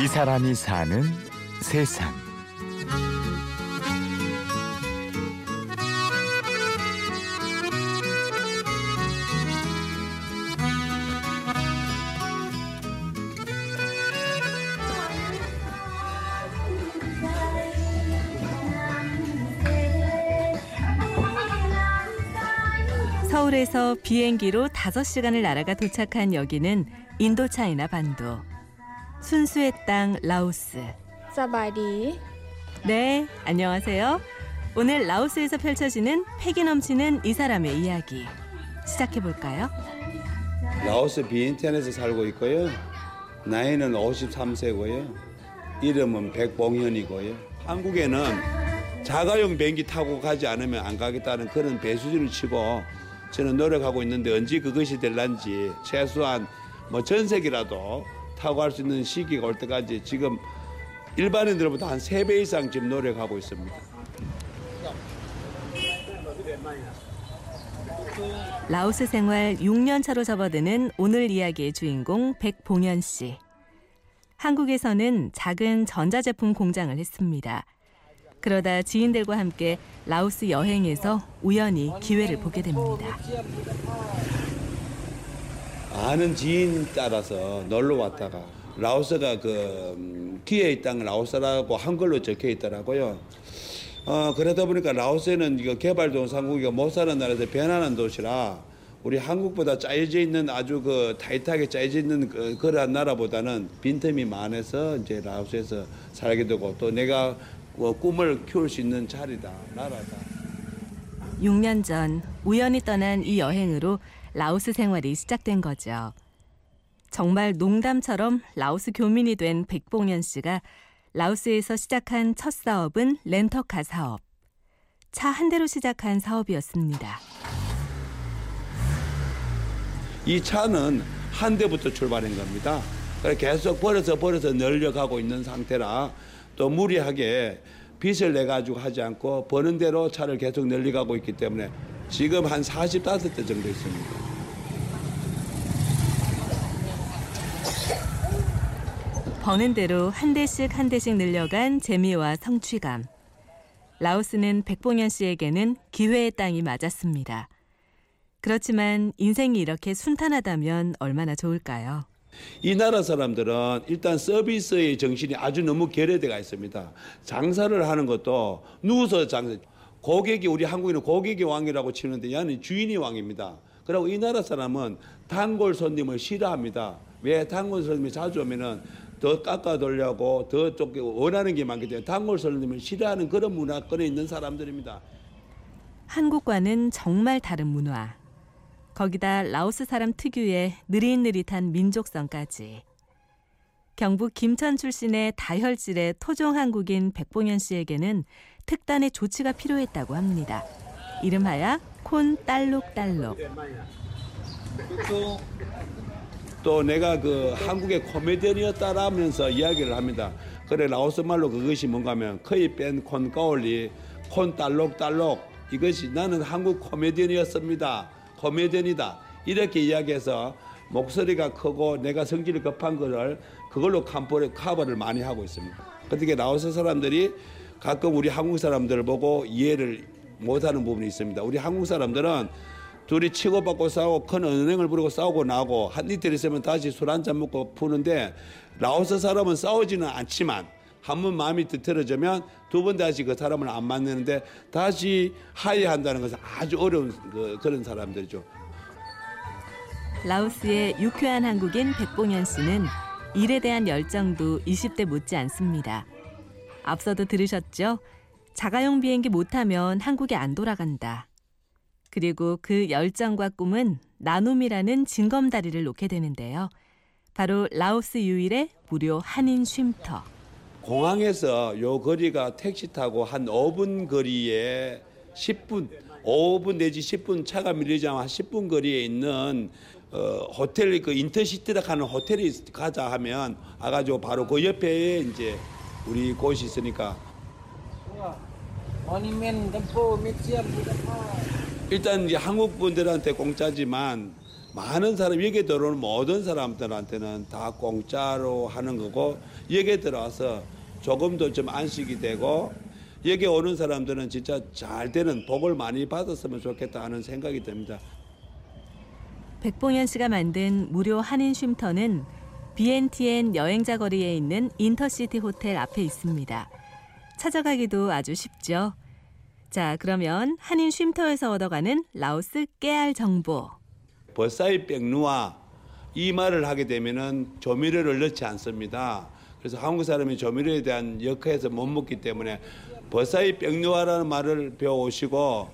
이 사람이 사는 세상. 서울에서 비행기로 5시간을 날아가 도착한 여기는 인도차이나 반도. 순수의 땅 라오스. 사바리. 네, 안녕하세요. 오늘 라오스에서 펼쳐지는 패기 넘치는 이 사람의 이야기 시작해 볼까요? 라오스 비엔티안에서 살고 있고요. 나이는 53세고요. 이름은 백봉현이고요. 한국에는 자가용 비행기 타고 가지 않으면 안 가겠다는 그런 배수진을 치고 저는 노력하고 있는데 언제 그것이 될란지 최소한 뭐 전 세계라도 타고 갈 수 있는 시기가 올 때까지 지금 일반인들보다 한 세 배 이상 지금 노력하고 있습니다. 라오스 생활 6년 차로 접어드는 오늘 이야기의 주인공 백봉현 씨. 한국에서는 작은 전자제품 공장을 했습니다. 그러다 지인들과 함께 라오스 여행에서 우연히 기회를 보게 됩니다. 아는 지인 따라서 놀러 왔다가 라오스가 그 음, 뒤에 있다는 라오스라고 한글로 적혀 있더라고요. 어, 그러다 보니까 라오스에는 이거 개발도상국이가 못 사는 나라에서 변하는 도시라 우리 한국보다 짜여져 있는 아주 그 타이트하게 짜여져 있는 그, 그러한 나라보다는 빈틈이 많아서 이제 라오스에서 살게 되고 또 내가 뭐 꿈을 키울 수 있는 자리다, 나라다. 6년 전 우연히 떠난 이 여행으로 라오스 생활이 시작된 거죠. 정말 농담처럼 라오스 교민이 된 백봉현 씨가 라오스에서 시작한 첫 사업은 렌터카 사업. 차 한 대로 시작한 사업이었습니다. 이 차는 한 대부터 출발한 겁니다. 계속 버려서 버려서 늘려가고 있는 상태라 또 무리하게 빚을 내 가지고 하지 않고 버는 대로 차를 계속 늘려가고 있기 때문에 지금 한 45대 정도 있습니다. 버는 대로 한 대씩 한 대씩 늘려간 재미와 성취감. 라오스는 백봉현 씨에게는 기회의 땅이 맞았습니다. 그렇지만 인생이 이렇게 순탄하다면 얼마나 좋을까요? 이 나라 사람들은 일단 서비스의 정신이 아주 너무 결여되어 있습니다. 장사를 하는 것도 누워서 장사. 고객이 우리 한국인은 고객이 왕이라고 치는데 얘는 주인이 왕입니다. 그리고 이 나라 사람은 단골 손님을 싫어합니다. 왜 단골 손님이 자주 오면은 더 깎아돌려고 더 쫓기 원하는 게 많기 때문에 단골 손님을 싫어하는 그런 문화권에 있는 사람들입니다. 한국과는 정말 다른 문화. 거기다 라오스 사람 특유의 느릿느릿한 민족성까지. 경북 김천 출신의 다혈질의 토종 한국인 백봉현 씨에게는 특단의 조치가 필요했다고 합니다. 이름하여 콘 딸록딸록. 또 내가 그 한국의 코미디언이었다라면서 이야기를 합니다. 그래 라오스 말로 그것이 뭔가 하면 커이 뺀콘 까올리 콘 딸록딸록 이것이 나는 한국 코미디언이었습니다. 코미디언이다. 이렇게 이야기해서 목소리가 크고 내가 성질이 급한 거를 그걸로 캄포를 카버를 많이 하고 있습니다. 어떻게 라오스 사람들이 가끔 우리 한국 사람들을 보고 이해를 못하는 부분이 있습니다. 우리 한국 사람들은 둘이 치고받고 싸우고 큰 은행을 부르고 싸우고 나고 한 이틀 있으면 다시 술 한 잔 먹고 푸는데 라오스 사람은 싸우지는 않지만 한 번 마음이 뒤틀어지면 두 번 다시 그 사람을 안 만나는데 다시 하야한다는 것은 아주 어려운 그, 그런 사람들이죠. 라오스의 유쾌한 한국인 백봉현 씨는 일에 대한 열정도 20대 못지 않습니다. 앞서도 들으셨죠? 자가용 비행기 못 타면 한국에 안 돌아간다. 그리고 그 열정과 꿈은 나눔이라는 징검다리를 놓게 되는데요. 바로 라오스 유일의 무료 한인 쉼터. 공항에서 요 거리가 택시 타고 한 5분 거리에 10분, 5분 내지 10분 차가 밀리지 않아 10분 거리에 있는 어, 호텔 그 인터시티라 하는 호텔에 가자 하면 와가지고 바로 그 옆에 이제 우리 곳이 있으니까 일단 이제 한국 분들한테 공짜지만 많은 사람 여기에 들어오는 모든 사람들한테는 다 공짜로 하는 거고 여기에 들어와서 조금도 좀 안식이 되고 여기 오는 사람들은 진짜 잘 되는 복을 많이 받았으면 좋겠다 하는 생각이 듭니다. 백봉현 씨가 만든 무료 한인 쉼터는 BNTN 여행자 거리에 있는 인터시티 호텔 앞에 있습니다. 찾아가기도 아주 쉽죠. 자, 그러면 한인 쉼터에서 얻어가는 라오스 깨알 정보. 버사이 백누아 이 말을 하게 되면은 조미료를 넣지 않습니다. 그래서 한국 사람이 조미료에 대한 역할에서 못 먹기 때문에 버사이 백누아라는 말을 배워오시고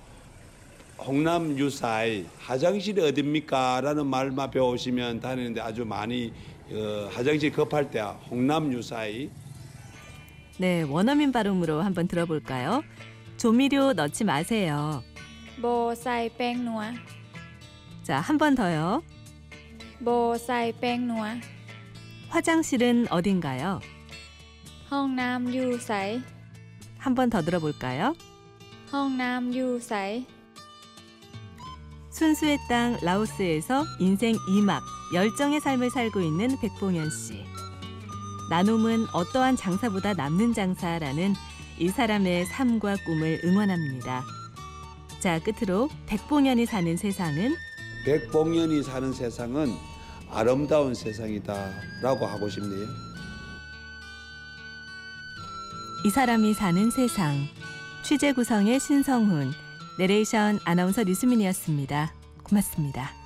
홍남 유사이 화장실이 어딥니까? 라는 말만 배워오시면 다니는데 아주 많이 어, 어, 화장실 급할 때 홍남 유사히 네, 원어민 발음으로 한번 들어볼까요? 조미료 넣지 마세요. bồ xài pen 자, 한 번 더요. bồ xài pen 화장실은 어딘가요? 홍남유사이. 한번 더 들어볼까요? 홍남유사이. 순수의 땅 라오스에서 인생 2막 열정의 삶을 살고 있는 백봉현 씨. 나눔은 어떠한 장사보다 남는 장사라는 이 사람의 삶과 꿈을 응원합니다. 자, 끝으로 백봉현이 사는 세상은 백봉년이 사는 세상은 아름다운 세상이다라고 하고 싶네요. 이 사람이 사는 세상. 취재 구성의 신성훈, 내레이션 아나운서 류수민이었습니다. 고맙습니다.